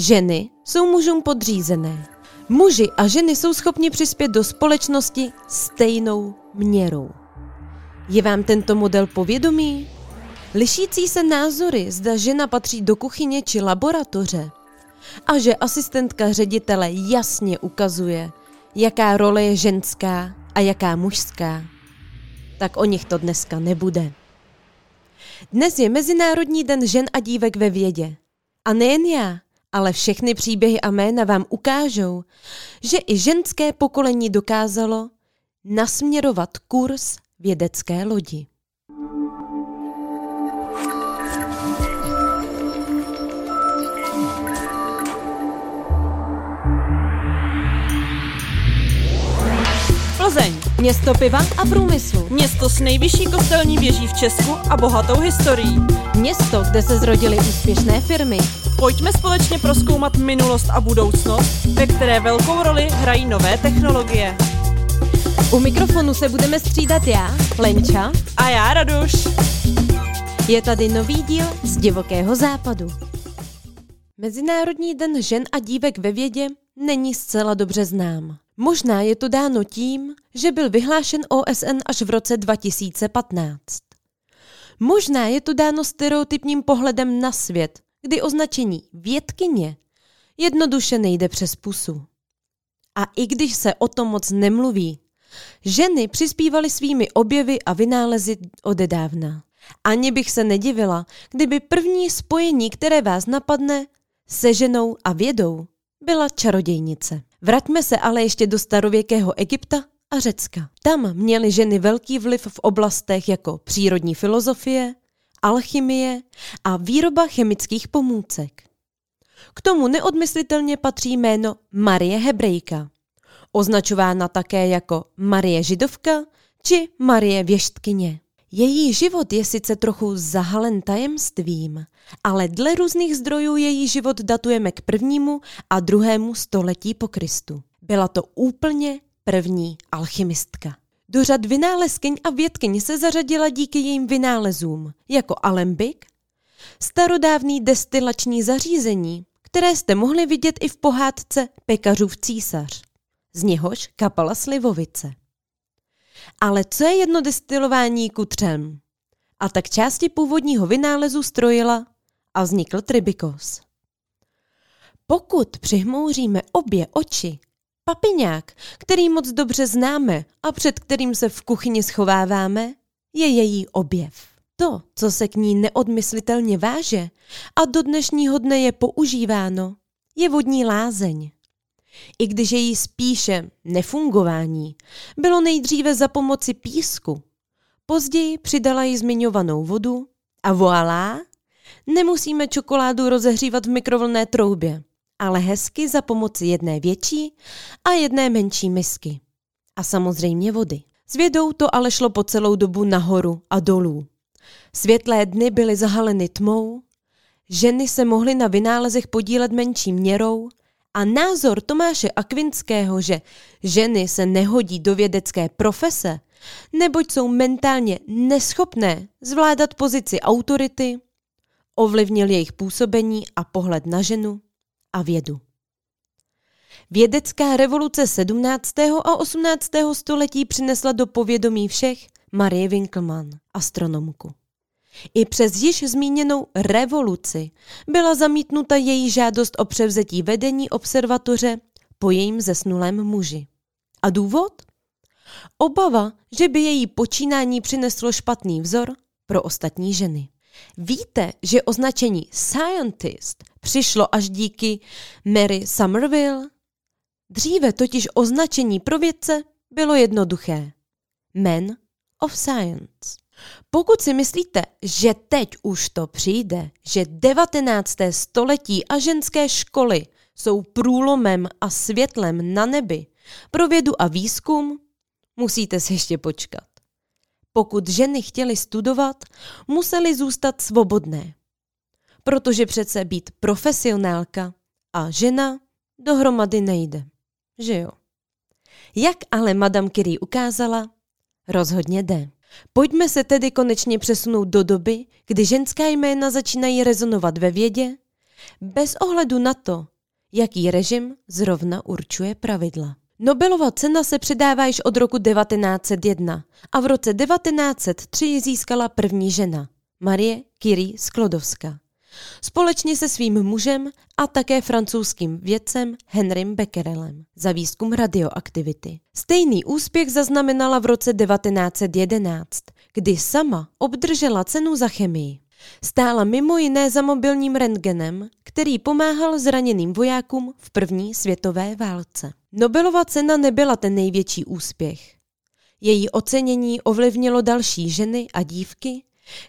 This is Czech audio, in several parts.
Ženy jsou mužům podřízené. Muži a ženy jsou schopni přispět do společnosti stejnou měrou. Je vám tento model povědomý? Lišící se názory, zda žena patří do kuchyně či laboratoře, a že asistentka ředitele jasně ukazuje, jaká role je ženská a jaká mužská, tak o nich to dneska nebude. Dnes je Mezinárodní den žen a dívek ve vědě. A nejen já, ale všechny příběhy a jména vám ukážou, že i ženské pokolení dokázalo nasměrovat kurz vědecké lodi. Plzeň. Město piva a průmyslu. Město s nejvyšší kostelní věží v Česku a bohatou historií. Město, kde se zrodily úspěšné firmy. Pojďme společně proskoumat minulost a budoucnost, ve které velkou roli hrají nové technologie. U mikrofonu se budeme střídat já, Lenča, A já, Raduš. je tady nový díl z divokého západu. Mezinárodní den žen a dívek ve vědě není zcela dobře znám. Možná je to dáno tím, že byl vyhlášen OSN až v roce 2015. Možná je to dáno stereotypním pohledem na svět, kdy označení vědkyně jednoduše nejde přes pusu. A i když se o tom moc nemluví, ženy přispívaly svými objevy a vynálezy odedávna. Ani bych se nedivila, kdyby první spojení, které vás napadne, se ženou a vědou, byla čarodějnice. Vraťme se ale ještě do starověkého Egypta a Řecka. Tam měly ženy velký vliv v oblastech jako přírodní filozofie, alchymie a výroba chemických pomůcek. K tomu neodmyslitelně patří jméno Marie Hebrejka, označována také jako Marie Židovka či Marie Věštkyně. Její život je sice trochu zahalen tajemstvím, ale dle různých zdrojů její život datujeme k prvnímu a druhému století po Kristu. Byla to úplně první alchymistka. Do řad vynálezkyň a vědkyň se zařadila díky jejím vynálezům, jako alembik, starodávný destilační zařízení, které jste mohli vidět i v pohádce Pekařův císař. Z něhož kapala slivovice. Ale co je jedno destilování kutřem? A tak části původního vynálezu strojila a vznikl tribikos. Pokud přihmouříme obě oči, papiňák, který moc dobře známe a před kterým se v kuchyni schováváme, je její objev. To, co se k ní neodmyslitelně váže a do dnešního dne je používáno, je vodní lázeň. I když její spíše nefungování bylo nejdříve za pomoci písku, později přidala ji zmiňovanou vodu a voilà, nemusíme čokoládu rozehřívat v mikrovlné troubě, ale hezky za pomoci jedné větší a jedné menší misky. A samozřejmě vody. S vědou to ale šlo po celou dobu nahoru a dolů. Světlé dny byly zahaleny tmou, ženy se mohly na vynálezech podílet menší měrou a názor Tomáše Akvinského, že ženy se nehodí do vědecké profese, neboť jsou mentálně neschopné zvládat pozici autority, ovlivnil jejich působení a pohled na ženu a vědu. Vědecká revoluce 17. a 18. století přinesla do povědomí všech Marie Winkelmann, astronomku. I přes již zmíněnou revoluci byla zamítnuta její žádost o převzetí vedení observatoře po jejím zesnulém muži. A důvod? Obava, že by její počínání přineslo špatný vzor pro ostatní ženy. Víte, že označení scientist přišlo až díky Mary Somerville? Dříve totiž označení pro vědce bylo jednoduché. Men of Science. Pokud si myslíte, že teď už to přijde, že 19. století a ženské školy jsou průlomem a světlem na nebi pro vědu a výzkum, musíte si ještě počkat. Pokud ženy chtěly studovat, musely zůstat svobodné. Protože přece být profesionálka a žena dohromady nejde. Že jo? Jak ale Madame Curie ukázala, rozhodně jde. Pojďme se tedy konečně přesunout do doby, kdy ženská jména začínají rezonovat ve vědě, Bez ohledu na to, jaký režim zrovna určuje pravidla. Nobelova cena se předává již od roku 1901 a v roce 1903 ji získala první žena, Marie Curie Sklodowska. Společně se svým mužem a také francouzským vědcem Henrym Becquerelem za výzkum radioaktivity. Stejný úspěch zaznamenala v roce 1911, kdy sama obdržela cenu za chemii. Stála mimo jiné za mobilním rentgenem, který pomáhal zraněným vojákům v první světové válce. Nobelova cena nebyla ten největší úspěch. Její ocenění ovlivnilo další ženy a dívky,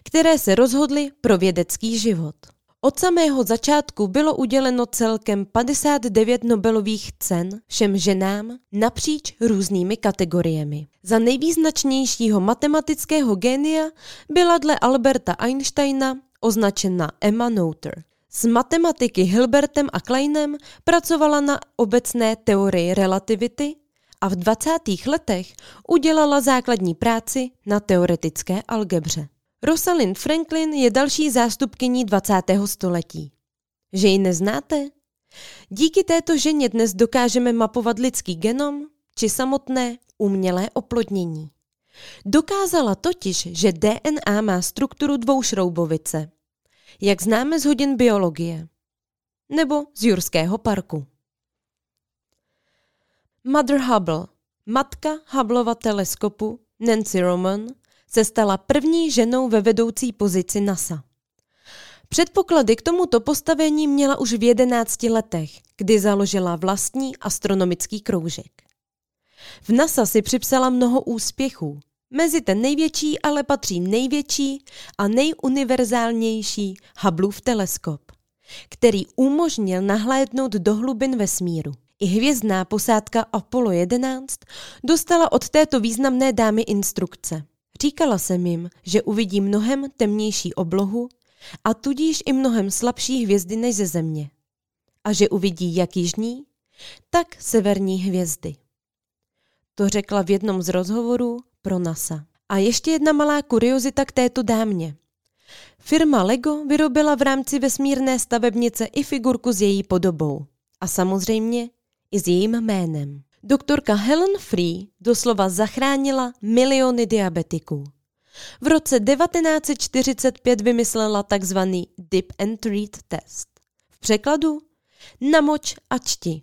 které se rozhodly pro vědecký život. Od samého začátku bylo uděleno celkem 59 Nobelových cen všem ženám napříč různými kategoriemi. Za nejvýznačnějšího matematického génia byla dle Alberta Einsteina označena Emma Noether. S matematiky Hilbertem a Kleinem pracovala na obecné teorii relativity a v 20. letech udělala základní práci na teoretické algebře. Rosalind Franklin je další zástupkyní 20. století. Že ji neznáte? Díky této ženě dnes dokážeme mapovat lidský genom či samotné umělé oplodnění. Dokázala totiž, že DNA má strukturu dvoušroubovice, jak známe z hodin biologie, nebo z Jurského parku. Mother Hubble, matka Hubbleova teleskopu Nancy Roman, se stala první ženou ve vedoucí pozici NASA. Předpoklady k tomuto postavení měla už v jedenácti letech, kdy založila vlastní astronomický kroužek. V NASA si připsala mnoho úspěchů. Mezi ten největší ale patří největší a nejuniverzálnější Hubbleův teleskop, který umožnil nahlédnout do hlubin vesmíru. I hvězdná posádka Apollo 11 dostala od této významné dámy instrukce. Říkala jsem jim, že uvidí mnohem temnější oblohu a tudíž i mnohem slabší hvězdy než ze země. A že uvidí jak jižní, tak severní hvězdy. To řekla v jednom z rozhovorů pro NASA. A ještě jedna malá kuriozita k této dámě. Firma Lego vyrobila v rámci vesmírné stavebnice i figurku s její podobou. A samozřejmě i s jejím jménem. Doktorka Helen Free doslova zachránila miliony diabetiků. V roce 1945 vymyslela takzvaný Dip and Treat test. V překladu namoč a čti.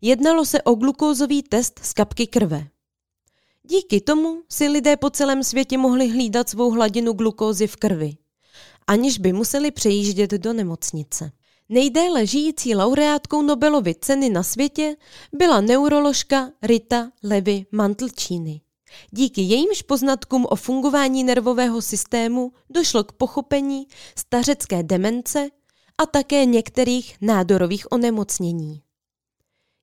Jednalo se o glukózový test z kapky krve. Díky tomu si lidé po celém světě mohli hlídat svou hladinu glukózy v krvi, aniž by museli přejíždět do nemocnice. Nejdéle žijící laureátkou Nobelovy ceny na světě byla neuroložka Rita Levi Mantlčíny. Díky jejímž poznatkům o fungování nervového systému došlo k pochopení stařecké demence a také některých nádorových onemocnění.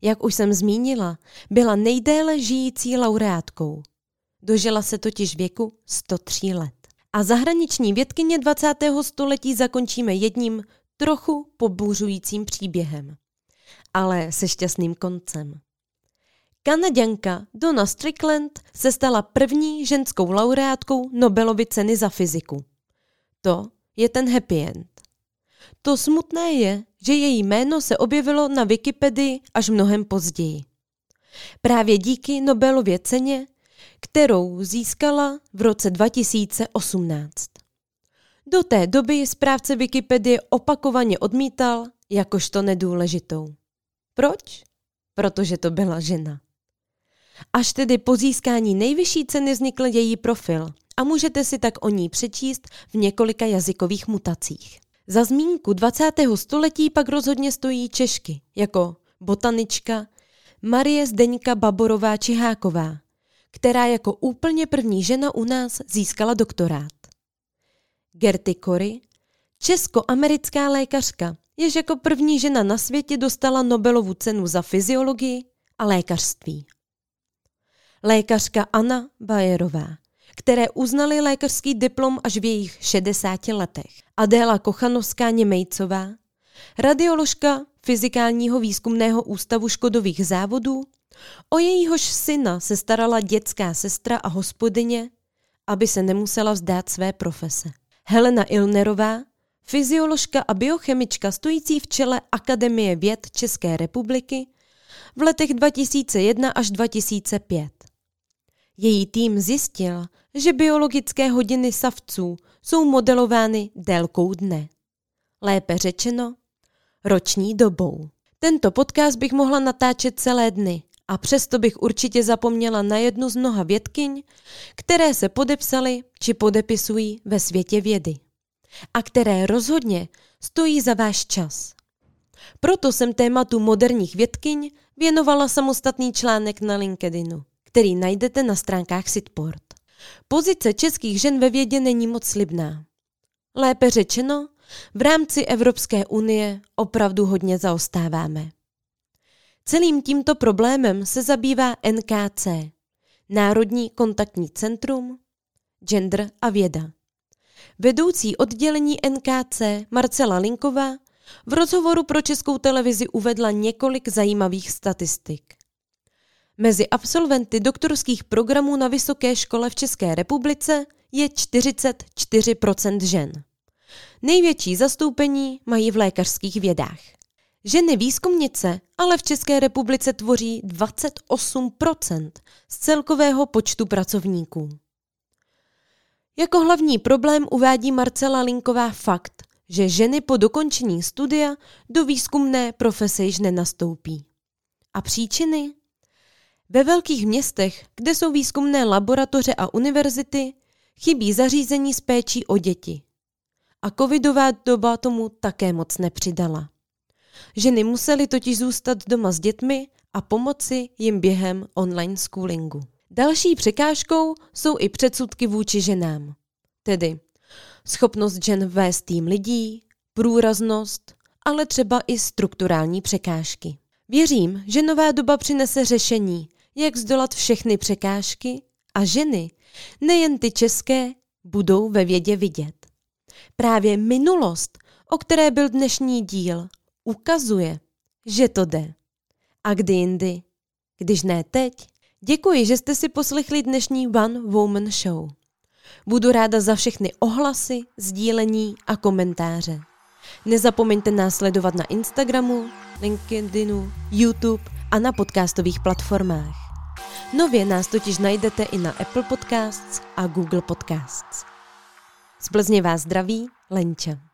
Jak už jsem zmínila, byla nejdéle žijící laureátkou. Dožila se totiž věku 103 let. A zahraniční vědkyně 20. století zakončíme jedním trochu pobuřujícím příběhem, ale se šťastným koncem. Kanaděnka Donna Strickland se stala první ženskou laureátkou Nobelovy ceny za fyziku. To je ten happy end. To smutné je, že její jméno se objevilo na Wikipedii až mnohem později. Právě díky Nobelově ceně, kterou získala v roce 2018. Do té doby správce Wikipedie opakovaně odmítal jakožto nedůležitou. Proč? Protože to byla žena. Až tedy po získání nejvyšší ceny vznikl její profil a můžete si tak o ní přečíst v několika jazykových mutacích. Za zmínku 20. století pak rozhodně stojí Češky, jako botanička Marie Zdeňka Baborová Čiháková, která jako úplně první žena u nás získala doktorát. Gerty Cory, česko-americká lékařka, jež jako první žena na světě dostala Nobelovu cenu za fyziologii a lékařství. Lékařka Anna Bajerová, které uznali lékařský diplom až v jejich 60 letech. Adéla Kochanovská Němejcová, radioložka Fyzikálního výzkumného ústavu škodových závodů, o jejíhož syna se starala dětská sestra a hospodyně, aby se nemusela vzdát své profese. Helena Ilnerová, fyzioložka a biochemička stojící v čele Akademie věd České republiky v letech 2001 až 2005. Její tým zjistil, že biologické hodiny savců jsou modelovány délkou dne. Lépe řečeno, roční dobou. Tento podcast bych mohla natáčet celé dny a přesto bych určitě zapomněla na jednu z mnoha vědkyň, které se podepsaly či podepisují ve světě vědy a které rozhodně stojí za váš čas. Proto jsem tématu moderních vědkyň věnovala samostatný článek na LinkedInu, který najdete na stránkách Sitport. Pozice českých žen ve vědě není moc slibná. Lépe řečeno, v rámci Evropské unie opravdu hodně zaostáváme. Celým tímto problémem se zabývá NKC, Národní kontaktní centrum, gender a věda. Vedoucí oddělení NKC Marcela Linková v rozhovoru pro českou televizi uvedla několik zajímavých statistik. Mezi absolventy doktorských programů na vysoké škole v České republice je 44% žen. Největší zastoupení mají v lékařských vědách. Ženy výzkumnice ale v České republice tvoří 28% z celkového počtu pracovníků. Jako hlavní problém uvádí Marcela Linková fakt, že ženy po dokončení studia do výzkumné profese již nenastoupí. A příčiny? Ve velkých městech, kde jsou výzkumné laboratoře a univerzity, chybí zařízení s péčí o děti. A covidová doba tomu také moc nepřidala. Ženy musely totiž zůstat doma s dětmi a pomoci jim během online schoolingu. Další překážkou jsou i předsudky vůči ženám. Tedy schopnost žen vést tým lidí, průraznost, ale třeba i strukturální překážky. Věřím, že nová doba přinese řešení, jak zdolat všechny překážky a ženy, nejen ty české, budou ve vědě vidět. Právě minulost, o které byl dnešní díl, ukazuje, že to jde. A kdy jindy, když ne teď? Děkuji, že jste si poslechli dnešní One Woman Show. Budu ráda za všechny ohlasy, sdílení a komentáře. Nezapomeňte nás sledovat na Instagramu, LinkedInu, YouTube a na podcastových platformách. Nově nás totiž najdete i na Apple Podcasts a Google Podcasts. Z Plzně vás zdraví Lenča.